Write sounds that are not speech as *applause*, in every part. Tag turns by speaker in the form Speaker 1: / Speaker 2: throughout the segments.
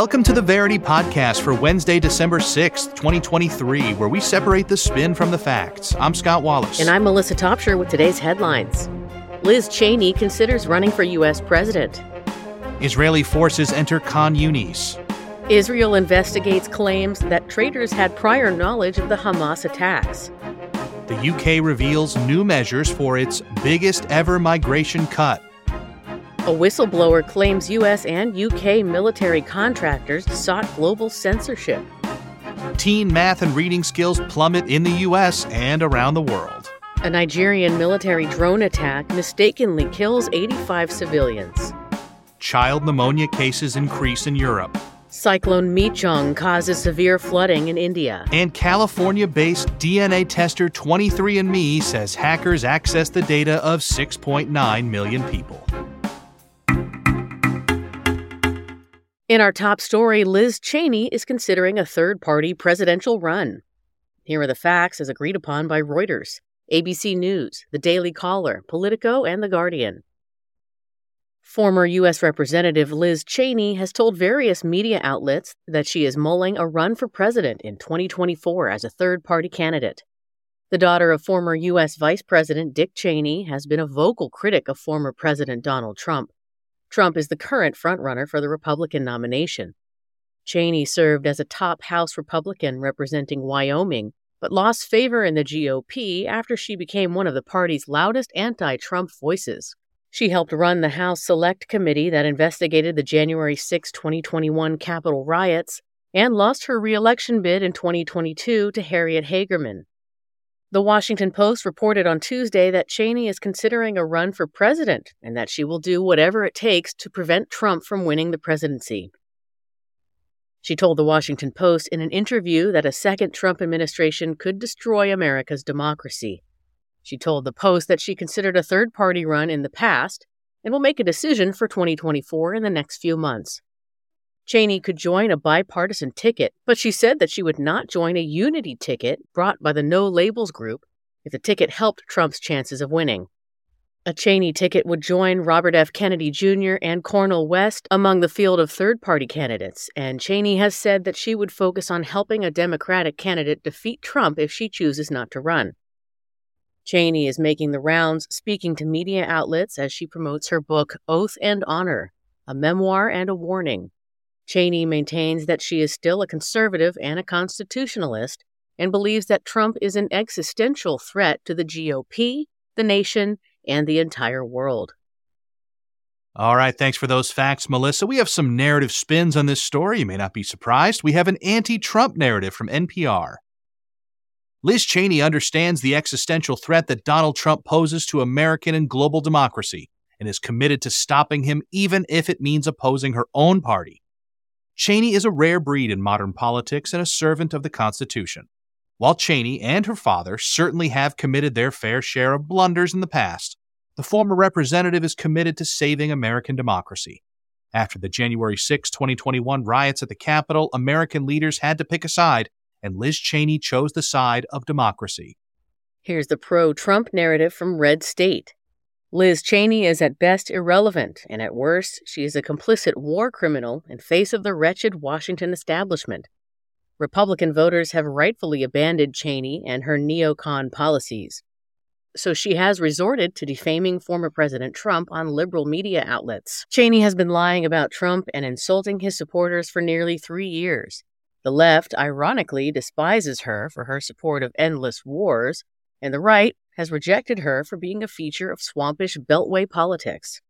Speaker 1: Welcome to the Verity Podcast for Wednesday, December 6th, 2023, where we separate the spin from the facts. I'm Scott Wallace.
Speaker 2: And I'm Melissa Topshire with today's headlines. Liz Cheney considers running for U.S. president.
Speaker 1: Israeli forces enter Khan Yunis.
Speaker 2: Israel investigates claims that traders had prior knowledge of the Hamas attacks.
Speaker 1: The UK reveals new measures for its biggest ever migration cut.
Speaker 2: A whistleblower claims U.S. and UK military contractors sought global censorship.
Speaker 1: Teen math and reading skills plummet in the U.S. and around the world.
Speaker 2: A Nigerian military drone attack mistakenly kills 85 civilians.
Speaker 1: Child pneumonia cases increase in Europe.
Speaker 2: Cyclone Michaung causes severe flooding in India.
Speaker 1: And California based DNA tester 23andMe says hackers access the data of 6.9 million people.
Speaker 2: In our top story, Liz Cheney is considering a third party presidential run. Here are the facts as agreed upon by Reuters, ABC News, The Daily Caller, Politico, and The Guardian. Former U.S. Representative Liz Cheney has told various media outlets that she is mulling a run for president in 2024 as a third party candidate. The daughter of former U.S. Vice President Dick Cheney has been a vocal critic of former President Donald Trump. Trump is the current frontrunner for the Republican nomination. Cheney served as a top House Republican representing Wyoming, but lost favor in the GOP after she became one of the party's loudest anti Trump voices. She helped run the House Select Committee that investigated the January 6, 2021 Capitol riots and lost her reelection bid in 2022 to Harriet Hageman. The Washington Post reported on Tuesday that Cheney is considering a run for president and that she will do whatever it takes to prevent Trump from winning the presidency. She told the Washington Post in an interview that a second Trump administration could destroy America's democracy. She told the Post that she considered a third party run in the past and will make a decision for 2024 in the next few months. Cheney could join a bipartisan ticket, but she said that she would not join a unity ticket brought by the No Labels group if the ticket helped Trump's chances of winning. A Cheney ticket would join Robert F. Kennedy Jr. and Cornel West among the field of third party candidates, and Cheney has said that she would focus on helping a Democratic candidate defeat Trump if she chooses not to run. Cheney is making the rounds, speaking to media outlets as she promotes her book, Oath and Honor, a memoir and a warning Cheney maintains that she is still a conservative and a constitutionalist and believes that Trump is an existential threat to the GOP, the nation, and the entire world.
Speaker 1: All right, thanks for those facts, Melissa. We have some narrative spins on this story. You may not be surprised. We have an anti Trump narrative from NPR. Liz Cheney understands the existential threat that Donald Trump poses to American and global democracy and is committed to stopping him, even if it means opposing her own party. Cheney is a rare breed in modern politics and a servant of the Constitution. While Cheney and her father certainly have committed their fair share of blunders in the past, the former representative is committed to saving American democracy. After the January 6, 2021 riots at the Capitol, American leaders had to pick a side, and Liz Cheney chose the side of democracy.
Speaker 2: Here's the pro Trump narrative from Red State. Liz Cheney is at best irrelevant, and at worst, she is a complicit war criminal in face of the wretched Washington establishment. Republican voters have rightfully abandoned Cheney and her neocon policies. So she has resorted to defaming former President Trump on liberal media outlets. Cheney has been lying about Trump and insulting his supporters for nearly three years. The left, ironically, despises her for her support of endless wars, and the right has rejected her for being a feature of swampish beltway politics.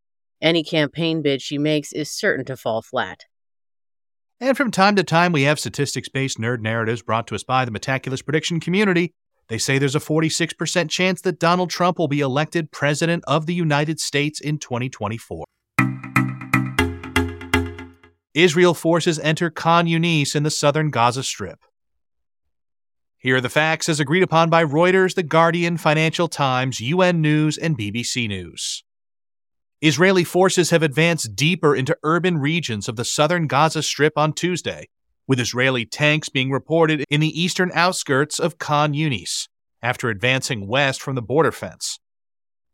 Speaker 2: Any campaign bid she makes is certain to fall flat.
Speaker 1: And from time to time, we have statistics based nerd narratives brought to us by the Metaculus prediction community. They say there's a 46% chance that Donald Trump will be elected President of the United States in 2024. Israel forces enter Khan Yunis in the southern Gaza Strip. Here are the facts as agreed upon by Reuters, The Guardian, Financial Times, UN News, and BBC News. Israeli forces have advanced deeper into urban regions of the southern Gaza Strip on Tuesday, with Israeli tanks being reported in the eastern outskirts of Khan Yunis after advancing west from the border fence.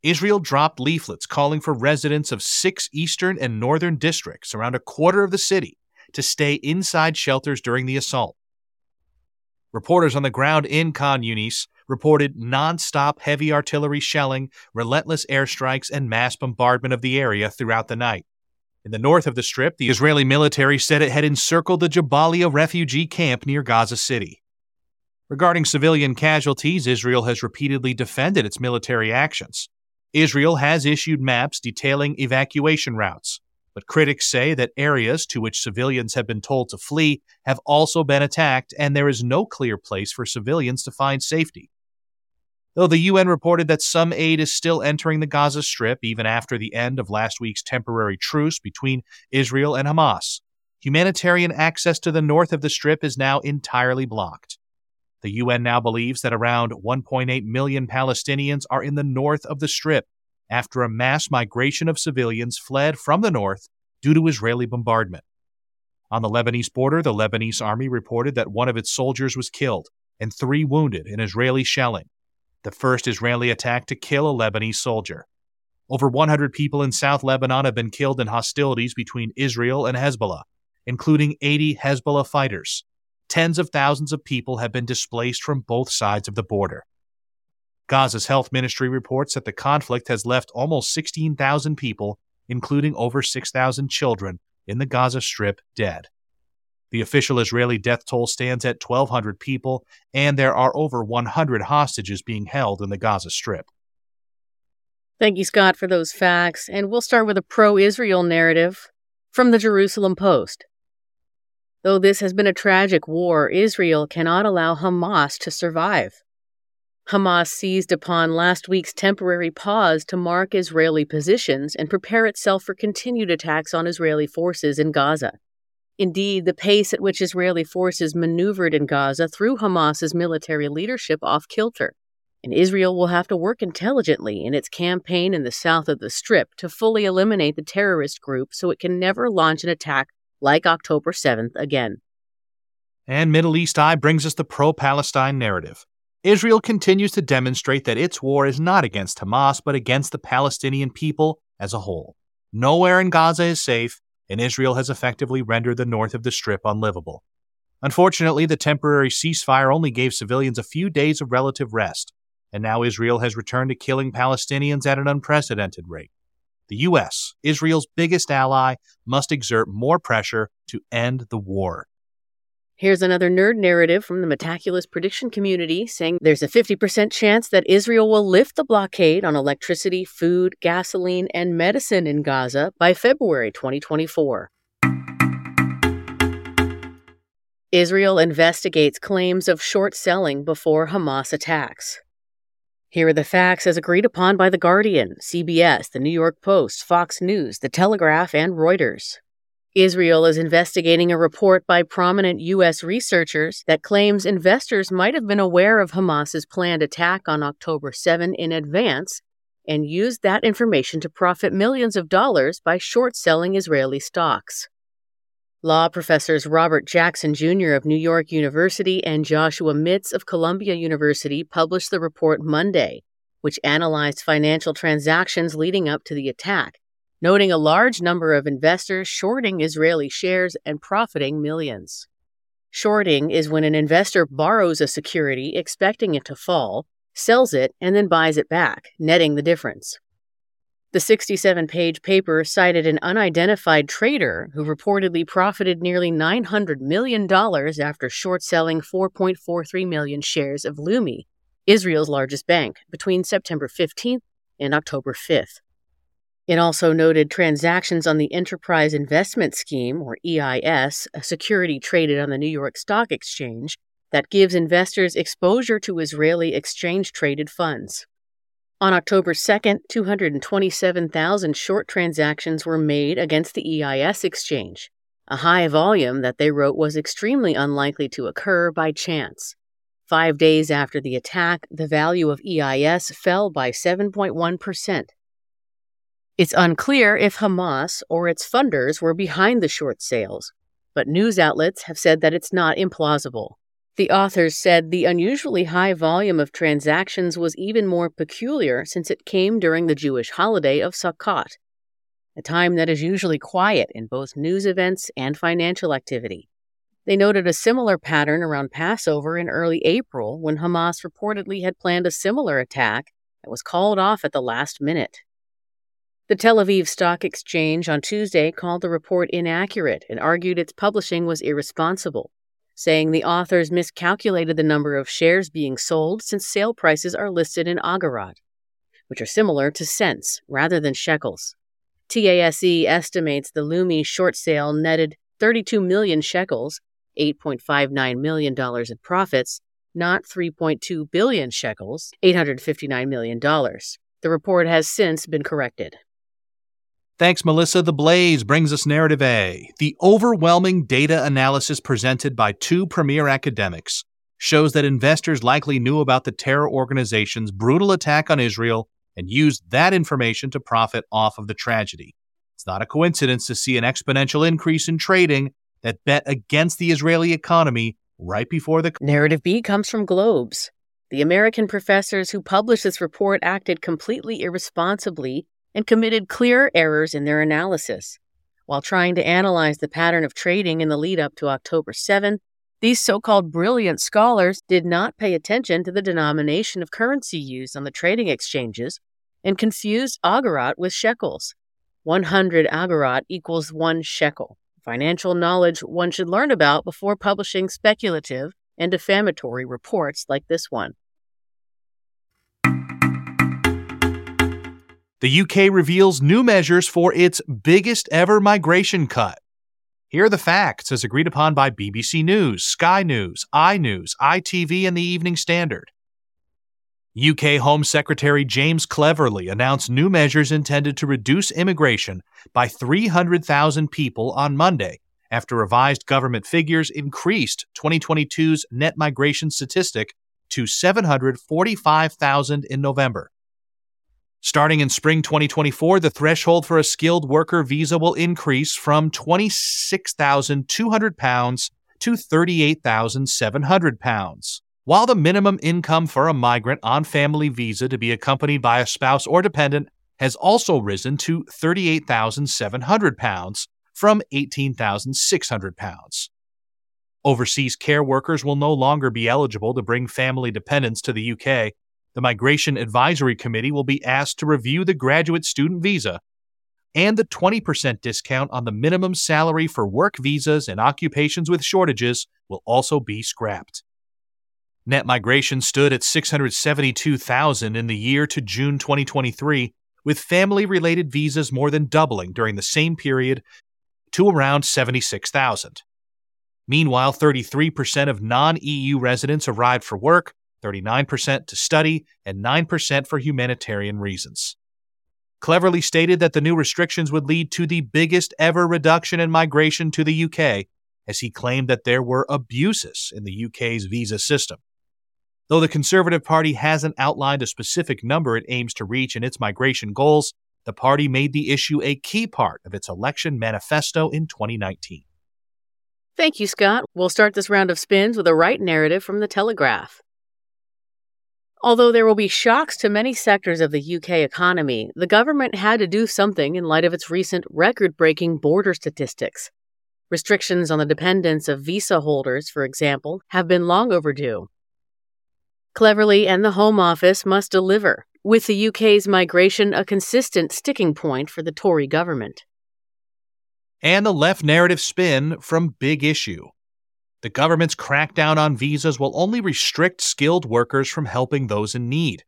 Speaker 1: Israel dropped leaflets calling for residents of six eastern and northern districts around a quarter of the city to stay inside shelters during the assault. Reporters on the ground in Khan Yunis reported nonstop heavy artillery shelling, relentless airstrikes, and mass bombardment of the area throughout the night. In the north of the strip, the Israeli military said it had encircled the Jabalia refugee camp near Gaza City. Regarding civilian casualties, Israel has repeatedly defended its military actions. Israel has issued maps detailing evacuation routes, but critics say that areas to which civilians have been told to flee have also been attacked, and there is no clear place for civilians to find safety. Though the UN reported that some aid is still entering the Gaza Strip even after the end of last week's temporary truce between Israel and Hamas, humanitarian access to the north of the Strip is now entirely blocked. The UN now believes that around 1.8 million Palestinians are in the north of the Strip after a mass migration of civilians fled from the north due to Israeli bombardment. On the Lebanese border, the Lebanese army reported that one of its soldiers was killed and three wounded in Israeli shelling, the first Israeli attack to kill a Lebanese soldier. Over 100 people in South Lebanon have been killed in hostilities between Israel and Hezbollah, including 80 Hezbollah fighters tens of thousands of people have been displaced from both sides of the border. Gaza's health ministry reports that the conflict has left almost 16,000 people, including over 6,000 children, in the Gaza Strip dead. The official Israeli death toll stands at 1,200 people, and there are over 100 hostages being held in the Gaza Strip.
Speaker 2: Thank you, Scott, for those facts. And we'll start with a pro Israel narrative from the Jerusalem Post. Though this has been a tragic war, Israel cannot allow Hamas to survive. Hamas seized upon last week's temporary pause to mark Israeli positions and prepare itself for continued attacks on Israeli forces in Gaza. Indeed, the pace at which Israeli forces maneuvered in Gaza threw Hamas's military leadership off kilter, and Israel will have to work intelligently in its campaign in the south of the Strip to fully eliminate the terrorist group so it can never launch an attack like October 7th again.
Speaker 1: And Middle East Eye brings us the pro Palestine narrative. Israel continues to demonstrate that its war is not against Hamas, but against the Palestinian people as a whole. Nowhere in Gaza is safe, and Israel has effectively rendered the north of the Strip unlivable. Unfortunately, the temporary ceasefire only gave civilians a few days of relative rest, and now Israel has returned to killing Palestinians at an unprecedented rate the U.S., Israel's biggest ally, must exert more pressure to end the war.
Speaker 2: Here's another nerd narrative from the Metaculus prediction community saying there's a 50% chance that Israel will lift the blockade on electricity, food, gasoline, and medicine in Gaza by February 2024. Israel investigates claims of short selling before Hamas attacks. Here are the facts as agreed upon by The Guardian, CBS, The New York Post, Fox News, The Telegraph, and Reuters. Israel is investigating a report by prominent U.S. researchers that claims investors might have been aware of Hamas's planned attack on October 7 in advance and used that information to profit millions of dollars by short selling Israeli stocks. Law professors Robert Jackson Jr. of New York University and Joshua Mitts of Columbia University published the report Monday, which analyzed financial transactions leading up to the attack, noting a large number of investors shorting Israeli shares and profiting millions. Shorting is when an investor borrows a security expecting it to fall, sells it, and then buys it back, netting the difference. The 67 page paper cited an unidentified trader who reportedly profited nearly $900 million after short selling 4.43 million shares of Leumi, Israel's largest bank, between September 15th and October 5th. It also noted transactions on the Enterprise Investment Scheme, or EIS, a security traded on the New York Stock Exchange that gives investors exposure to Israeli exchange traded funds. On October 2nd, 227,000 short transactions were made against the EIS exchange, a high volume that they wrote was extremely unlikely to occur by chance. Five days after the attack, the value of EIS fell by 7.1%. It's unclear if Hamas or its funders were behind the short sales, but news outlets have said that it's not implausible. The authors said the unusually high volume of transactions was even more peculiar since it came during the Jewish holiday of Sukkot. a time that is usually quiet in both news events and financial activity. They noted a similar pattern around Passover in early April when Hamas reportedly had planned a similar attack that was called off at the last minute. The Tel Aviv Stock Exchange on Tuesday called the report inaccurate and argued its publishing was irresponsible, saying the authors miscalculated the number of shares being sold since sale prices are listed in agorot, which are similar to cents rather than shekels. TASE estimates the Leumi short sale netted 32 million shekels, $8.59 million in profits, not 3.2 billion shekels, $859 million. The report has since been corrected.
Speaker 1: Thanks, Melissa. The Blaze brings us Narrative A. The overwhelming data analysis presented by two premier academics shows that investors likely knew about the terror organization's brutal attack on Israel and used that information to profit off of the tragedy. It's not a coincidence to see an exponential increase in trading that bet against the Israeli economy right before the.
Speaker 2: Narrative B comes from Globes. The American professors who published this report acted completely irresponsibly and committed clear errors in their analysis. While trying to analyze the pattern of trading in the lead up to October 7, these so called brilliant scholars did not pay attention to the denomination of currency used on the trading exchanges and confused agorot with shekels. 100 agorot equals 1 shekel, financial knowledge one should learn about before publishing speculative and defamatory reports like this one.
Speaker 1: The UK reveals new measures for its biggest ever migration cut. Here are the facts as agreed upon by BBC News, Sky News, iNews, ITV, and the Evening Standard. UK Home Secretary James Cleverly announced new measures intended to reduce immigration by 300,000 people on Monday after revised government figures increased 2022's net migration statistic to 745,000 in November. Starting in spring 2024, the threshold for a skilled worker visa will increase from 26,200 pounds to 38,700 pounds. While the minimum income for a migrant on family visa to be accompanied by a spouse or dependent has also risen to 38,700 pounds from 18,600 pounds. Overseas care workers will no longer be eligible to bring family dependents to the UK the Migration Advisory Committee will be asked to review the graduate student visa, and the 20% discount on the minimum salary for work visas and occupations with shortages will also be scrapped. Net migration stood at 672,000 in the year to June 2023, with family related visas more than doubling during the same period to around 76,000. Meanwhile, 33% of non EU residents arrived for work, 39% to study, and 9% for humanitarian reasons. Cleverly stated that the new restrictions would lead to the biggest ever reduction in migration to the UK, as he claimed that there were abuses in the UK's visa system. Though the Conservative Party hasn't outlined a specific number it aims to reach in its migration goals, the party made the issue a key part of its election manifesto in 2019.
Speaker 2: Thank you, Scott. We'll start this round of spins with a right narrative from the Telegraph. Although there will be shocks to many sectors of the UK economy, the government had to do something in light of its recent record breaking border statistics. Restrictions on the dependence of visa holders, for example, have been long overdue. Cleverly and the Home Office must deliver, with the UK's migration a consistent sticking point for the Tory government.
Speaker 1: And the left narrative spin from Big Issue. The government's crackdown on visas will only restrict skilled workers from helping those in need.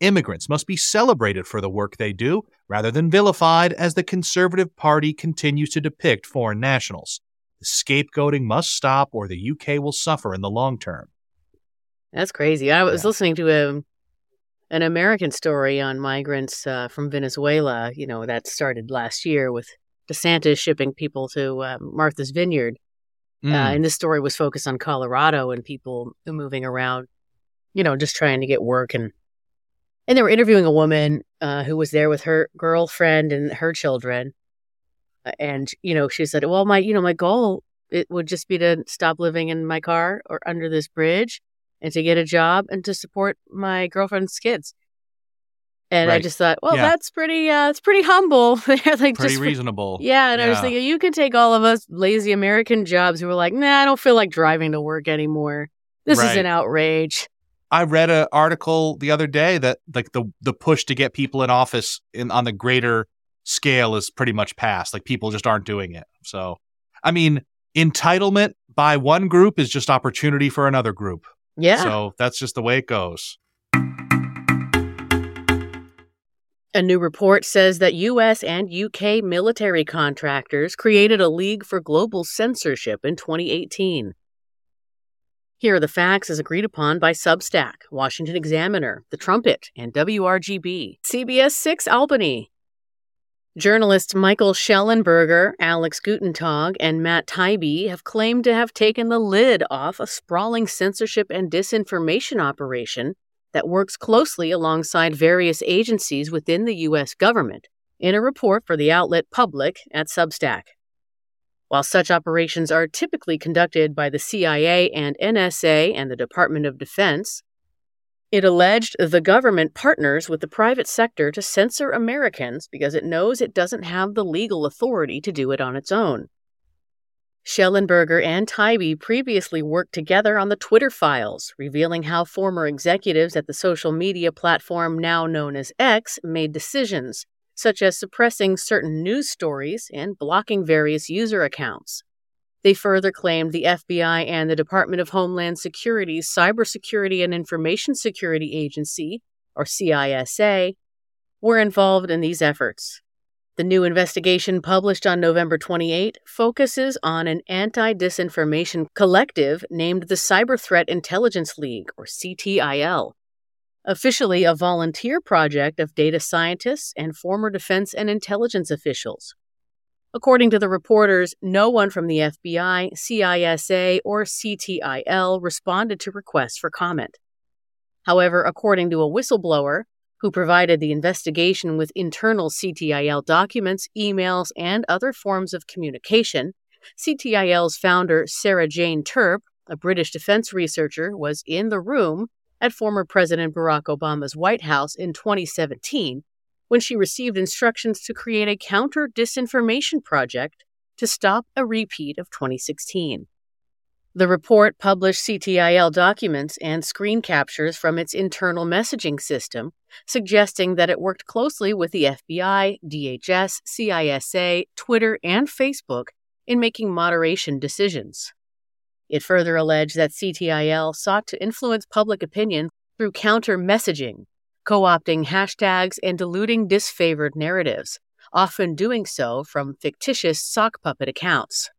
Speaker 1: Immigrants must be celebrated for the work they do rather than vilified as the Conservative Party continues to depict foreign nationals. The scapegoating must stop or the UK will suffer in the long term.
Speaker 2: That's crazy. I was yeah. listening to a, an American story on migrants uh, from Venezuela, you know, that started last year with DeSantis shipping people to uh, Martha's Vineyard. Mm. Uh, and this story was focused on Colorado and people moving around, you know, just trying to get work. And and they were interviewing a woman uh, who was there with her girlfriend and her children. Uh, and you know, she said, "Well, my you know my goal it would just be to stop living in my car or under this bridge, and to get a job and to support my girlfriend's kids." And I just thought, well,
Speaker 1: Yeah.
Speaker 2: that's pretty uh it's pretty humble. *laughs* Like
Speaker 1: Pretty
Speaker 2: just
Speaker 1: reasonable.
Speaker 2: Yeah, and I was thinking you could take all of us lazy American jobs who were like, nah, I don't feel like driving to work anymore. This is an outrage.
Speaker 1: I read an article the other day that like the the push to get people in office in on the greater scale is pretty much past. Like people just aren't doing it. So, I mean, entitlement by one group is just opportunity for another group.
Speaker 2: Yeah.
Speaker 1: So that's just the way it goes.
Speaker 2: A new report says that US and UK military contractors created a league for global censorship in 2018. Here are the facts as agreed upon by Substack, Washington Examiner, The Trumpet, and WRGB, CBS 6 Albany. Journalists Michael Shellenberger, Alex Gutentag, and Matt Taibbi have claimed to have taken the lid off a sprawling censorship and disinformation operation that works closely alongside various agencies within the U.S. government in a report for the outlet Public at Substack. While such operations are typically conducted by the CIA and NSA and the Department of Defense, it alleged the government partners with the private sector to censor Americans because it knows it doesn't have the legal authority to do it on its own. Shellenberger and Taibbi previously worked together on the Twitter files, revealing how former executives at the social media platform now known as X made decisions, such as suppressing certain news stories and blocking various user accounts. They further claimed the FBI and the Department of Homeland Security's Cybersecurity and Information Security Agency, or CISA, were involved in these efforts. The new investigation published on November 28 focuses on an anti disinformation collective named the Cyber Threat Intelligence League, or CTIL, officially a volunteer project of data scientists and former defense and intelligence officials. According to the reporters, no one from the FBI, CISA, or CTIL responded to requests for comment. However, according to a whistleblower, who provided the investigation with internal CTIL documents, emails, and other forms of communication, CTIL's founder, Sara-Jayne Terp, a British defense researcher, was in the room at former President Barack Obama's White House in 2017 when she received instructions to create a counter disinformation project to stop a repeat of 2016. The report published CTIL documents and screen captures from its internal messaging system, suggesting that it worked closely with the FBI, DHS, CISA, Twitter, and Facebook in making moderation decisions. It further alleged that CTIL sought to influence public opinion through counter messaging, co opting hashtags and diluting disfavored narratives, often doing so from fictitious sock puppet accounts.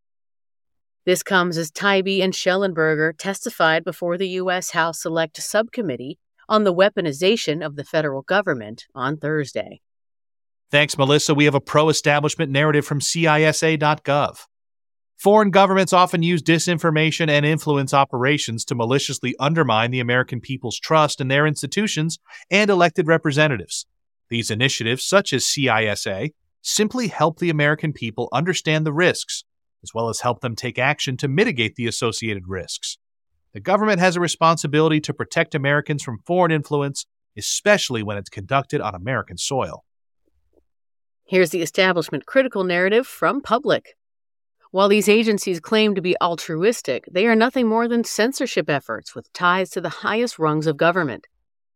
Speaker 2: This comes as Taibbi and Shellenberger testified before the U.S. House Select Subcommittee on the weaponization of the federal government on Thursday.
Speaker 1: Thanks, Melissa. We have a pro establishment narrative from CISA.gov. Foreign governments often use disinformation and influence operations to maliciously undermine the American people's trust in their institutions and elected representatives. These initiatives, such as CISA, simply help the American people understand the risks, as well as help them take action to mitigate the associated risks. The government has a responsibility to protect Americans from foreign influence, especially when it's conducted on American soil.
Speaker 2: Here's the establishment critical narrative from Public. While these agencies claim to be altruistic, they are nothing more than censorship efforts with ties to the highest rungs of government.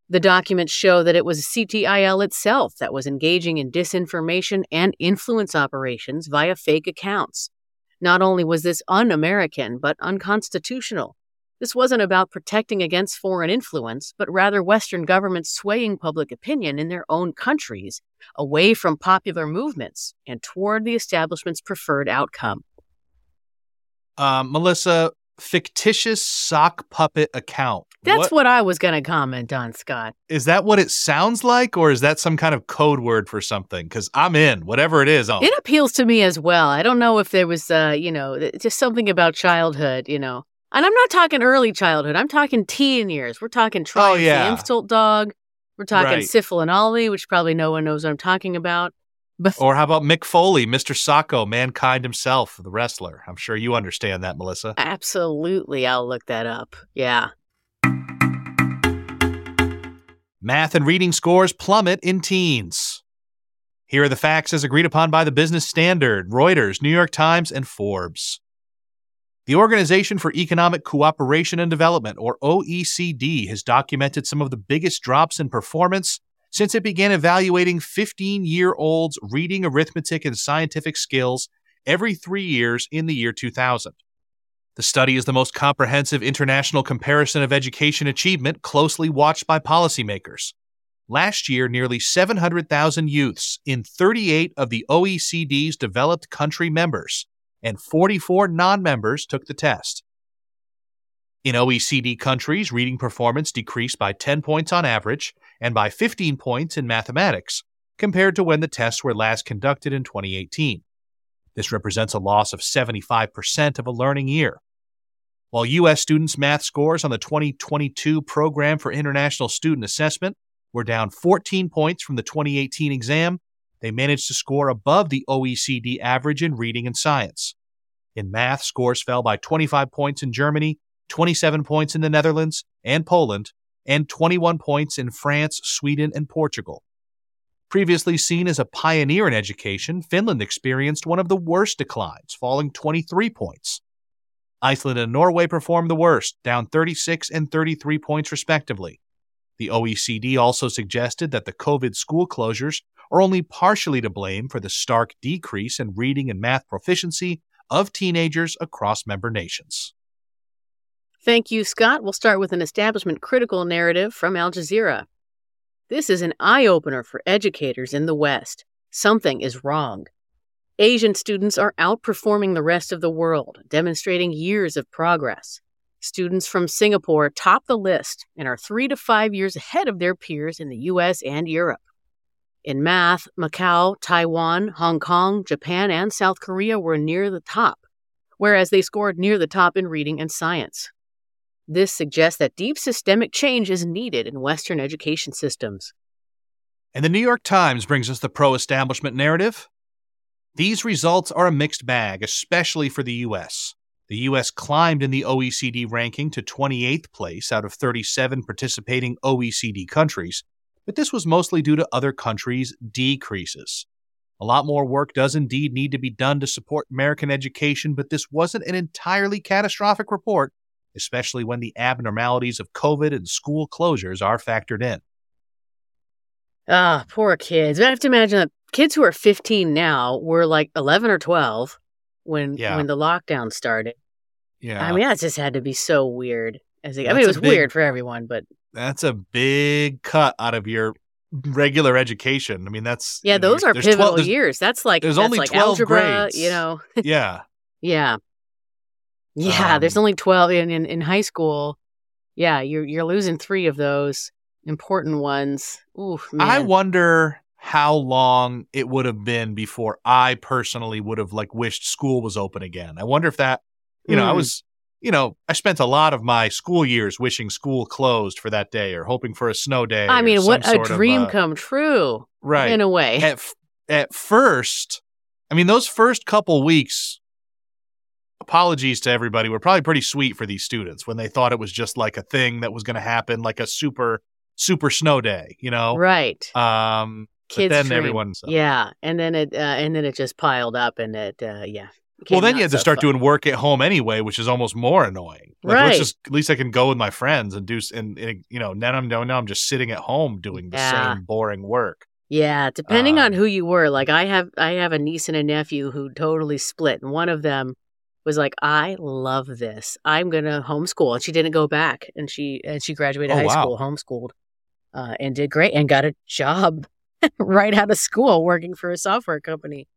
Speaker 2: The documents show that it was CTIL itself that was engaging in disinformation and influence operations via fake accounts. Not only was this un American, but unconstitutional. This wasn't about protecting against foreign influence, but rather Western governments swaying public opinion in their own countries away from popular movements and toward the establishment's preferred outcome.
Speaker 1: Um, Melissa, fictitious sock puppet account.
Speaker 2: That's
Speaker 1: what,
Speaker 2: what, I was going to comment on, Scott.
Speaker 1: is that what it sounds like, or is that some kind of code word for something? Because I'm in, whatever it is.
Speaker 2: It appeals to me as well. I don't know if there was, uh, you know, just something about childhood, you know. And I'm not talking early childhood. I'm talking teen years. We're talking Triumph
Speaker 1: Oh, yeah.
Speaker 2: the Insult Dog. We're talking
Speaker 1: Right.
Speaker 2: Sifl and Olly, which probably no one knows what I'm talking about. But
Speaker 1: or how about Mick Foley, Mr. Socko, mankind himself, the wrestler? I'm sure you understand that, Melissa.
Speaker 2: absolutely, I'll look that up. Yeah.
Speaker 1: Math and reading scores plummet in teens. Here are the facts as agreed upon by the Business Standard, Reuters, New York Times, and Forbes. The Organization for Economic Cooperation and Development, or OECD, has documented some of the biggest drops in performance since it began evaluating 15 year olds' reading, arithmetic, and scientific skills every three years in the year 2000. The study is the most comprehensive international comparison of education achievement closely watched by policymakers. Last year, nearly 700,000 youths in 38 of the OECD's developed country members and 44 non members took the test. In OECD countries, reading performance decreased by 10 points on average and by 15 points in mathematics, compared to when the tests were last conducted in 2018. This represents a loss of 75% of a learning year. While U.S. students' math scores on the 2022 Program for International Student Assessment were down 14 points from the 2018 exam, they managed to score above the OECD average in reading and science. In math, scores fell by 25 points in Germany, 27 points in the Netherlands and Poland, and 21 points in France, Sweden, and Portugal. Previously seen as a pioneer in education, Finland experienced one of the worst declines, falling 23 points. Iceland and Norway performed the worst, down 36 and 33 points respectively. The OECD also suggested that the COVID school closures are only partially to blame for the stark decrease in reading and math proficiency of teenagers across member nations.
Speaker 2: Thank you, Scott. We'll start with an establishment critical narrative from Al Jazeera. This is an eye opener for educators in the West. Something is wrong. Asian students are outperforming the rest of the world, demonstrating years of progress. Students from Singapore top the list and are three to five years ahead of their peers in the US and Europe. In math, Macau, Taiwan, Hong Kong, Japan, and South Korea were near the top, whereas they scored near the top in reading and science. This suggests that deep systemic change is needed in Western education systems.
Speaker 1: And the New York Times brings us the pro establishment narrative. These results are a mixed bag, especially for the U.S. The U.S. climbed in the OECD ranking to 28th place out of 37 participating OECD countries, but this was mostly due to other countries' decreases. A lot more work does indeed need to be done to support American education, but this wasn't an entirely catastrophic report, especially when the abnormalities of COVID and school closures are factored in.
Speaker 2: Ah, poor kids. I have to imagine that kids who are 15 now were like 11 or 12 when
Speaker 1: Yeah.
Speaker 2: when the lockdown started.
Speaker 1: Yeah.
Speaker 2: I mean, that just had to be so weird. As I, I mean, it was
Speaker 1: big-
Speaker 2: weird for everyone, but
Speaker 1: that's a big cut out of your regular education. I mean, that's
Speaker 2: yeah,
Speaker 1: you know,
Speaker 2: those are
Speaker 1: there's 12
Speaker 2: pivotal years. That's like
Speaker 1: there's
Speaker 2: that's
Speaker 1: only
Speaker 2: like
Speaker 1: 12
Speaker 2: algebra,
Speaker 1: grades.
Speaker 2: you know. *laughs*
Speaker 1: Yeah.
Speaker 2: yeah, yeah. there's
Speaker 1: Um,
Speaker 2: only 12 in, in in high school. Yeah, you're you're losing three of those important ones. Ooh, man.
Speaker 1: I wonder how long it would have been before I personally would have like wished school was open again. I wonder if that, you know, I
Speaker 2: Hmm.
Speaker 1: was, you know, I spent a lot of my school years wishing school closed for that day or hoping for a snow day.
Speaker 2: I mean, what a
Speaker 1: sort of,
Speaker 2: dream
Speaker 1: uh,
Speaker 2: come true.
Speaker 1: right.
Speaker 2: In a way.
Speaker 1: at f- at first, I mean, those first couple weeks. Apologies to everybody. Were probably pretty sweet for these students when they thought it was just like a thing that was going to happen, like a super super snow day. You know,
Speaker 2: right.
Speaker 1: um,
Speaker 2: Kids
Speaker 1: but then everyone. so-
Speaker 2: Yeah, and then it uh, and then it just piled up, and it uh, yeah.
Speaker 1: Well, then you had to start
Speaker 2: fun.
Speaker 1: doing work at home anyway, which is almost more annoying. Like,
Speaker 2: Right.
Speaker 1: Let's just at least I can go with my friends and do and, and you know now I'm now I'm just sitting at home doing the
Speaker 2: Yeah.
Speaker 1: same boring work.
Speaker 2: Yeah, depending on
Speaker 1: Um,
Speaker 2: who you were. Like I have I have a niece and a nephew who totally split, and one of them was like, "I love this. I'm gonna homeschool," and she didn't go back, and she and she graduated
Speaker 1: Oh,
Speaker 2: high
Speaker 1: wow.
Speaker 2: school, homeschooled, uh, and did great, and got a job *laughs* right out of school working for a software company,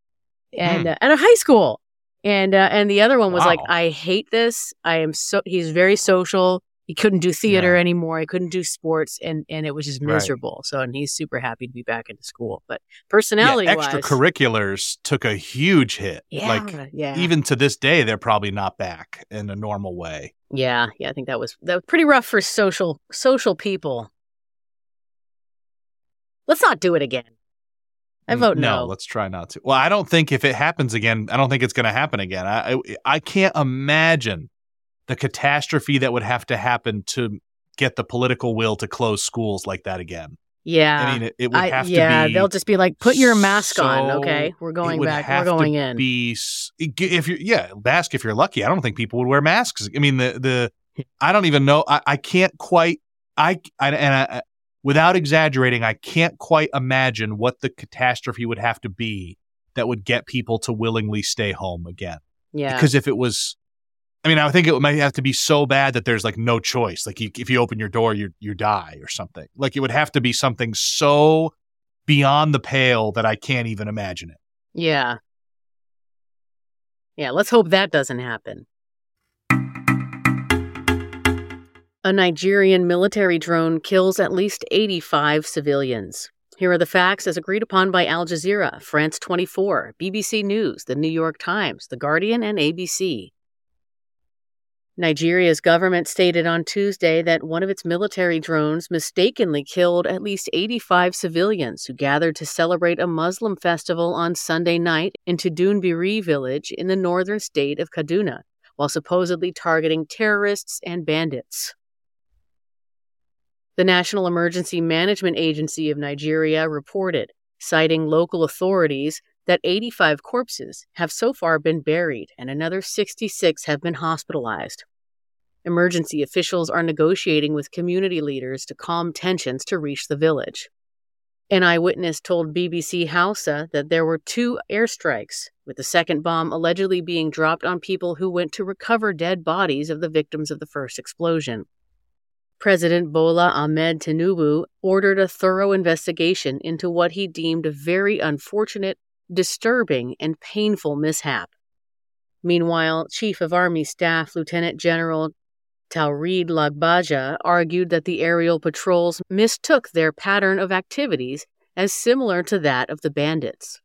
Speaker 2: and
Speaker 1: Hmm.
Speaker 2: uh, at a high school. And uh, and the other one was like, "I hate this. I am so." He's very social. He couldn't do theater
Speaker 1: Yeah.
Speaker 2: anymore. He couldn't do sports, and and it was just
Speaker 1: Right.
Speaker 2: miserable. So, and he's super happy to be back into school. But
Speaker 1: Yeah,
Speaker 2: personality wise,
Speaker 1: extracurriculars took a huge hit.
Speaker 2: yeah,
Speaker 1: Like
Speaker 2: yeah,
Speaker 1: even to this day, they're probably not back in a normal way.
Speaker 2: yeah, yeah. I think that was that was pretty rough for social social people. Let's not do it again. I vote
Speaker 1: no.
Speaker 2: no.
Speaker 1: Let's try not to. Well, I don't think if it happens again, I don't think it's going to happen again. I, I I can't imagine the catastrophe that would have to happen to get the political will to close schools like that again.
Speaker 2: Yeah.
Speaker 1: I mean, it, it would
Speaker 2: I-
Speaker 1: have
Speaker 2: yeah,
Speaker 1: to be.
Speaker 2: Yeah, they'll just be like, put your mask on, okay? We're going back. We're going in.
Speaker 1: Be if you yeah, mask if you're lucky. I don't think people would wear masks. I mean, the the I don't even know. I, I can't quite. I, I and I, without exaggerating, I can't quite imagine what the catastrophe would have to be that would get people to willingly stay home again.
Speaker 2: yeah.
Speaker 1: Because if it was, I mean, I think it might have to be so bad that there's like no choice. Like you, if you open your door, you you die or something. Like it would have to be something so beyond the pale that I can't even imagine it.
Speaker 2: Yeah. Yeah, let's hope that doesn't happen. A Nigerian military drone kills at least 85 civilians. Here are the facts as agreed upon by Al Jazeera, France 24, BBC News, The New York Times, The Guardian, and ABC. Nigeria's government stated on Tuesday that one of its military drones mistakenly killed at least 85 civilians who gathered to celebrate a Muslim festival on Sunday night in Tudunbiri village in the northern state of Kaduna, while supposedly targeting terrorists and bandits. The National Emergency Management Agency of Nigeria reported, citing local authorities, that 85 corpses have so far been buried and another 66 have been hospitalized. Emergency officials are negotiating with community leaders to calm tensions to reach the village. An eyewitness told BBC Hausa that there were two airstrikes, with the second bomb allegedly being dropped on people who went to recover dead bodies of the victims of the first explosion. President Bola Ahmed Tinubu ordered a thorough investigation into what he deemed a very unfortunate, disturbing, and painful mishap. Meanwhile, Chief of Army Staff Lieutenant General Taoreed Lagbaja argued that the aerial patrols mistook their pattern of activities as similar to that of the bandits.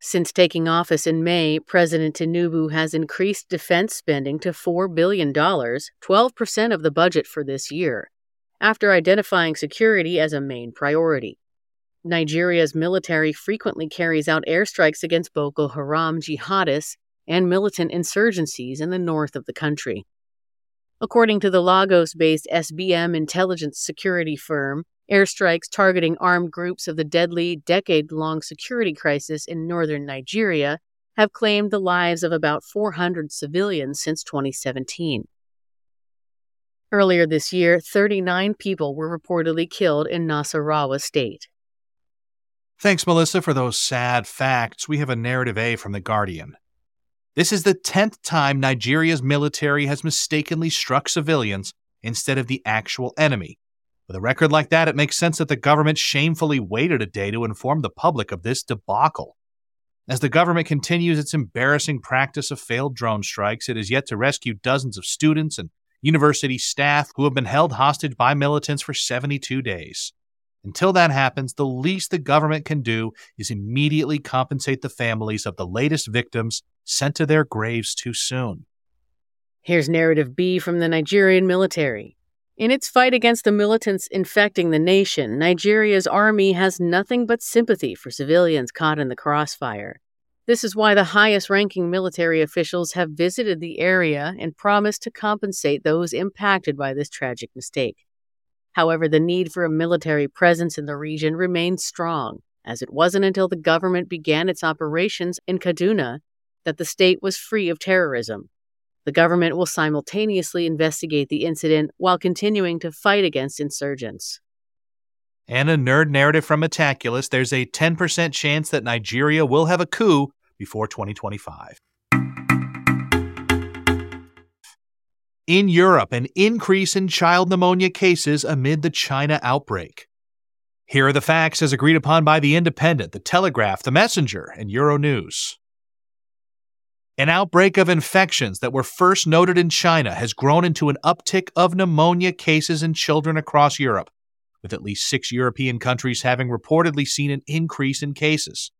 Speaker 2: Since taking office in May, President Tinubu has increased defense spending to $4 billion, 12% of the budget for this year, after identifying security as a main priority. Nigeria's military frequently carries out airstrikes against Boko Haram jihadists and militant insurgencies in the north of the country. According to the Lagos based SBM intelligence security firm, airstrikes targeting armed groups of the deadly decade long security crisis in northern Nigeria have claimed the lives of about 400 civilians since 2017. Earlier this year, 39 people were reportedly killed in Nasarawa state.
Speaker 1: Thanks, Melissa, for those sad facts. We have a narrative A from The Guardian. This is the 10th time Nigeria's military has mistakenly struck civilians instead of the actual enemy. With a record like that, it makes sense that the government shamefully waited a day to inform the public of this debacle. As the government continues its embarrassing practice of failed drone strikes, it has yet to rescue dozens of students and university staff who have been held hostage by militants for 72 days. Until that happens, the least the government can do is immediately compensate the families of the latest victims sent to their graves too soon.
Speaker 2: Here's narrative B from the Nigerian military. In its fight against the militants infecting the nation, Nigeria's army has nothing but sympathy for civilians caught in the crossfire. This is why the highest ranking military officials have visited the area and promised to compensate those impacted by this tragic mistake. However, the need for a military presence in the region remains strong, as it wasn't until the government began its operations in Kaduna that the state was free of terrorism. The government will simultaneously investigate the incident while continuing to fight against insurgents.
Speaker 1: And a nerd narrative from Metaculus there's a 10% chance that Nigeria will have a coup before 2025. In Europe, an increase in child pneumonia cases amid the China outbreak. Here are the facts as agreed upon by The Independent, The Telegraph, The Messenger, and Euronews. An outbreak of infections that were first noted in China has grown into an uptick of pneumonia cases in children across Europe, with at least six European countries having reportedly seen an increase in cases.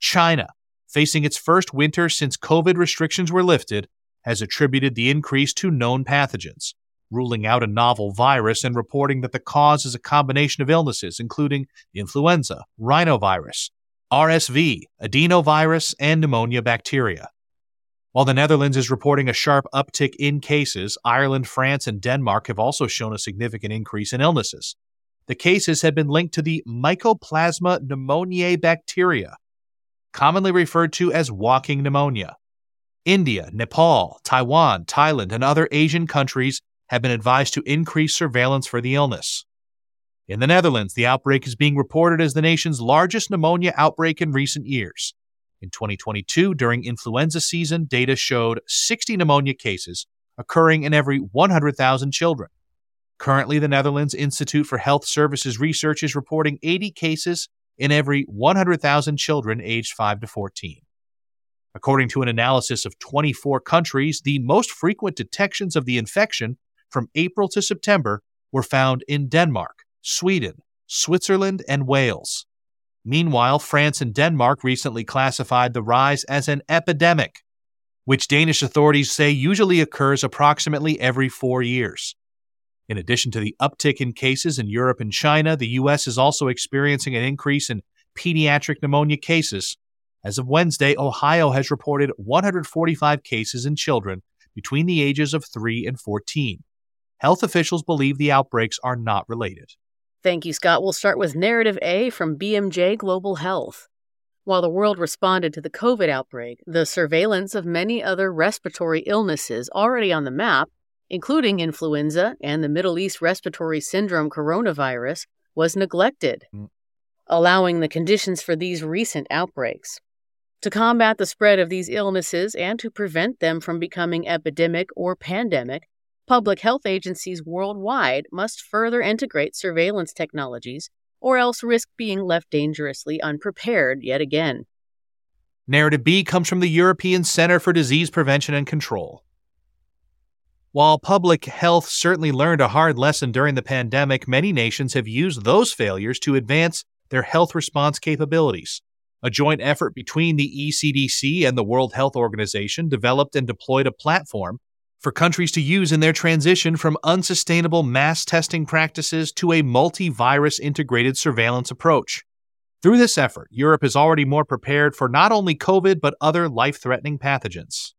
Speaker 1: China, facing its first winter since COVID restrictions were lifted, has attributed the increase to known pathogens, ruling out a novel virus and reporting that the cause is a combination of illnesses, including influenza, rhinovirus, RSV, adenovirus, and pneumonia bacteria. While the Netherlands is reporting a sharp uptick in cases, Ireland, France, and Denmark have also shown a significant increase in illnesses. The cases have been linked to the Mycoplasma pneumoniae bacteria, commonly referred to as walking pneumonia. India, Nepal, Taiwan, Thailand, and other Asian countries have been advised to increase surveillance for the illness. In the Netherlands, the outbreak is being reported as the nation's largest pneumonia outbreak in recent years. In 2022, during influenza season, data showed 60 pneumonia cases occurring in every 100,000 children. Currently, the Netherlands Institute for Health Services Research is reporting 80 cases in every 100,000 children aged 5 to 14. According to an analysis of 24 countries, the most frequent detections of the infection from April to September were found in Denmark, Sweden, Switzerland, and Wales. Meanwhile, France and Denmark recently classified the rise as an epidemic, which Danish authorities say usually occurs approximately every four years. In addition to the uptick in cases in Europe and China, the U.S. is also experiencing an increase in pediatric pneumonia cases. As of Wednesday, Ohio has reported 145 cases in children between the ages of 3 and 14. Health officials believe the outbreaks are not related.
Speaker 2: Thank you, Scott. We'll start with Narrative A from BMJ Global Health. While the world responded to the COVID outbreak, the surveillance of many other respiratory illnesses already on the map, including influenza and the Middle East respiratory syndrome coronavirus, was neglected, mm. allowing the conditions for these recent outbreaks. To combat the spread of these illnesses and to prevent them from becoming epidemic or pandemic, Public health agencies worldwide must further integrate surveillance technologies or else risk being left dangerously unprepared yet again.
Speaker 1: Narrative B comes from the European Center for Disease Prevention and Control. While public health certainly learned a hard lesson during the pandemic, many nations have used those failures to advance their health response capabilities. A joint effort between the ECDC and the World Health Organization developed and deployed a platform for countries to use in their transition from unsustainable mass testing practices to a multi virus integrated surveillance approach. Through this effort, Europe is already more prepared for not only COVID, but other life threatening pathogens.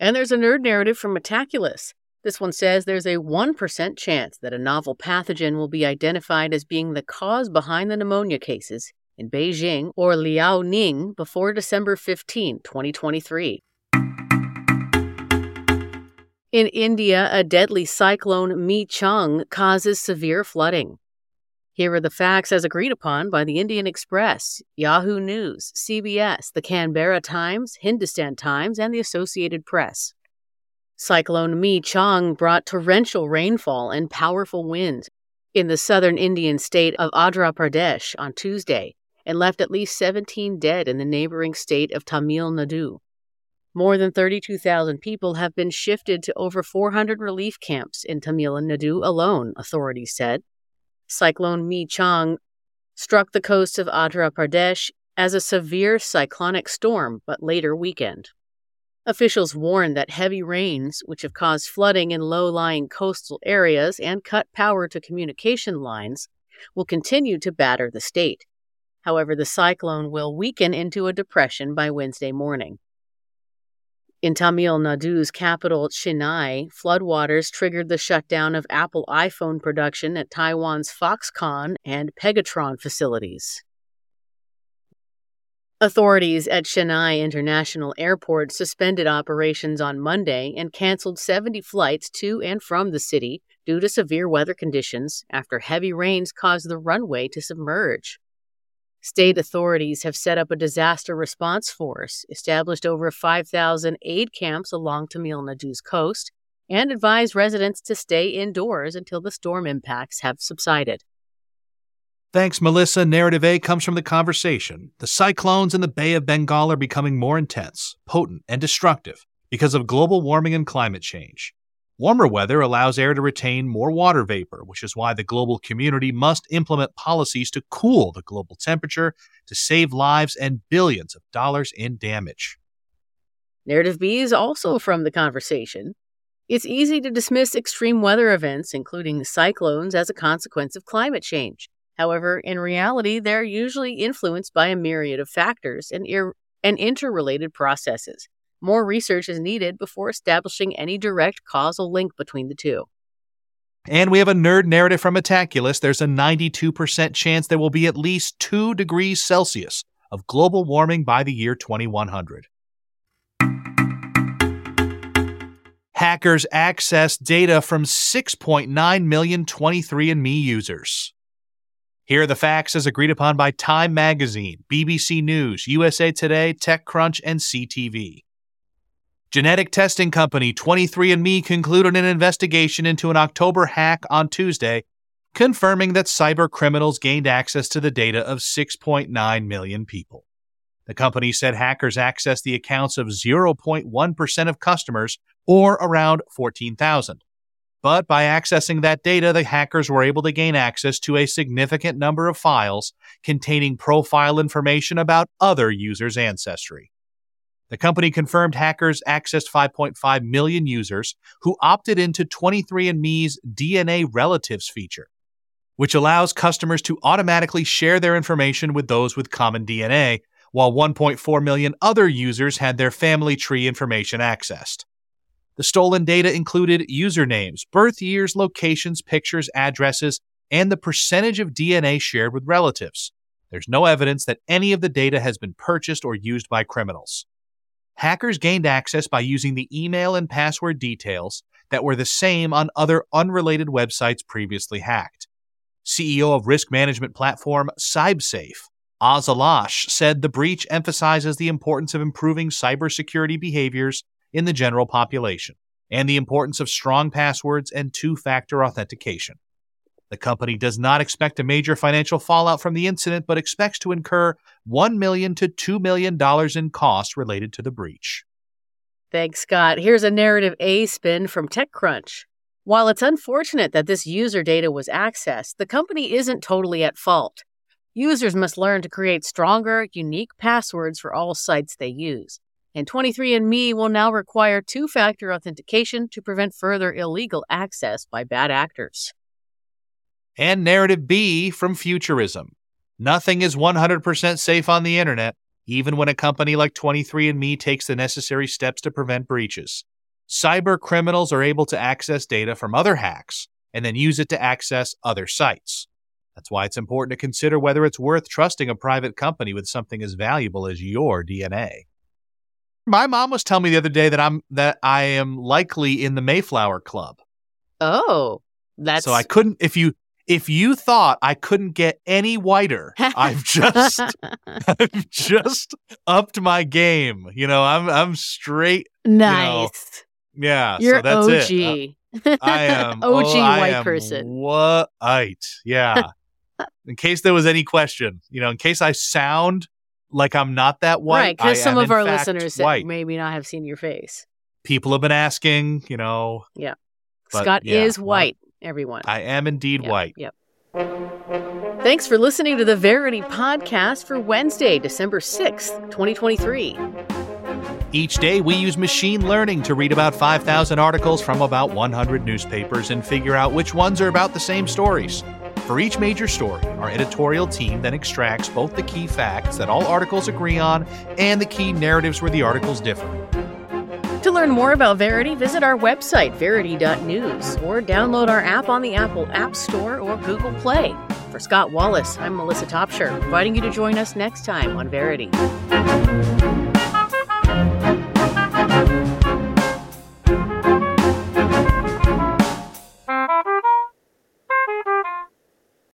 Speaker 2: And there's a nerd narrative from Metaculus. This one says there's a 1% chance that a novel pathogen will be identified as being the cause behind the pneumonia cases in Beijing or Liaoning before December 15, 2023. In India, a deadly cyclone Michaung causes severe flooding. Here are the facts as agreed upon by the Indian Express, Yahoo News, CBS, the Canberra Times, Hindustan Times, and the Associated Press. Cyclone Michaung brought torrential rainfall and powerful winds in the southern Indian state of Andhra Pradesh on Tuesday and left at least 17 dead in the neighboring state of Tamil Nadu. More than 32,000 people have been shifted to over 400 relief camps in Tamil Nadu alone, authorities said. Cyclone Michaung struck the coast of Andhra Pradesh as a severe cyclonic storm, but later weakened. Officials warned that heavy rains, which have caused flooding in low lying coastal areas and cut power to communication lines, will continue to batter the state. However, the cyclone will weaken into a depression by Wednesday morning. In Tamil Nadu's capital, Chennai, floodwaters triggered the shutdown of Apple iPhone production at Taiwan's Foxconn and Pegatron facilities. Authorities at Chennai International Airport suspended operations on Monday and canceled 70 flights to and from the city due to severe weather conditions after heavy rains caused the runway to submerge. State authorities have set up a disaster response force, established over 5,000 aid camps along Tamil Nadu's coast, and advised residents to stay indoors until the storm impacts have subsided.
Speaker 1: Thanks, Melissa. Narrative A comes from the conversation. The cyclones in the Bay of Bengal are becoming more intense, potent, and destructive because of global warming and climate change. Warmer weather allows air to retain more water vapor, which is why the global community must implement policies to cool the global temperature to save lives and billions of dollars in damage.
Speaker 2: Narrative B is also from the conversation. It's easy to dismiss extreme weather events, including cyclones, as a consequence of climate change. However, in reality, they're usually influenced by a myriad of factors and, ir- and interrelated processes More research is needed before establishing any direct causal link between the two.
Speaker 1: And we have a nerd narrative from Metaculus. There's a 92% chance there will be at least 2 degrees Celsius of global warming by the year 2100. Hackers access data from 6.9 million 23andMe users. Here are the facts as agreed upon by Time Magazine, BBC News, USA Today, TechCrunch, and CTV. Genetic testing company 23andMe concluded an investigation into an October hack on Tuesday, confirming that cyber criminals gained access to the data of 6.9 million people. The company said hackers accessed the accounts of 0.1% of customers, or around 14,000. But by accessing that data, the hackers were able to gain access to a significant number of files containing profile information about other users' ancestry. The company confirmed hackers accessed 5.5 million users who opted into 23andMe's DNA relatives feature, which allows customers to automatically share their information with those with common DNA, while 1.4 million other users had their family tree information accessed. The stolen data included usernames, birth years, locations, pictures, addresses, and the percentage of DNA shared with relatives. There's no evidence that any of the data has been purchased or used by criminals hackers gained access by using the email and password details that were the same on other unrelated websites previously hacked. CEO of risk management platform CybSafe, Oz Alashe, said the breach emphasizes the importance of improving cybersecurity behaviors in the general population and the importance of strong passwords and two factor authentication. The company does not expect a major financial fallout from the incident, but expects to incur 1 million to $2 million in costs related to the breach.
Speaker 2: Thanks, Scott. Here's a narrative A spin from TechCrunch. While it's unfortunate that this user data was accessed, the company isn't totally at fault. Users must learn to create stronger, unique passwords for all sites they use. And 23andMe will now require two factor authentication to prevent further illegal access by bad actors
Speaker 1: and narrative B from Futurism. Nothing is 100% safe on the internet, even when a company like 23andMe takes the necessary steps to prevent breaches. Cyber criminals are able to access data from other hacks and then use it to access other sites. That's why it's important to consider whether it's worth trusting a private company with something as valuable as your DNA. My mom was telling me the other day that I'm that I am likely in the Mayflower Club.
Speaker 2: Oh, that's
Speaker 1: so I couldn't if you if you thought I couldn't get any whiter, I've *laughs* just I've just upped my game. You know, I'm I'm straight.
Speaker 2: Nice.
Speaker 1: You know, yeah.
Speaker 2: You're
Speaker 1: so that's
Speaker 2: OG.
Speaker 1: It. Uh, I am *laughs*
Speaker 2: OG
Speaker 1: oh, I
Speaker 2: white
Speaker 1: am
Speaker 2: person.
Speaker 1: White. Yeah. in case there was any question, you know, in case I sound like I'm not that white.
Speaker 2: Right, because some of our listeners
Speaker 1: white.
Speaker 2: maybe not have seen your face.
Speaker 1: People have been asking, you know.
Speaker 2: Yeah. Scott
Speaker 1: yeah,
Speaker 2: is white everyone.
Speaker 1: I am indeed
Speaker 2: yep,
Speaker 1: white.
Speaker 2: Yep. Thanks for listening to the Verity podcast for Wednesday, December 6th, 2023.
Speaker 1: Each day, we use machine learning to read about 5,000 articles from about 100 newspapers and figure out which ones are about the same stories. For each major story, our editorial team then extracts both the key facts that all articles agree on and the key narratives where the articles differ.
Speaker 2: To learn more about Verity, visit our website, verity.news, or download our app on the Apple App Store or Google Play. For Scott Wallace, I'm Melissa Topshire, inviting you to join us next time on Verity.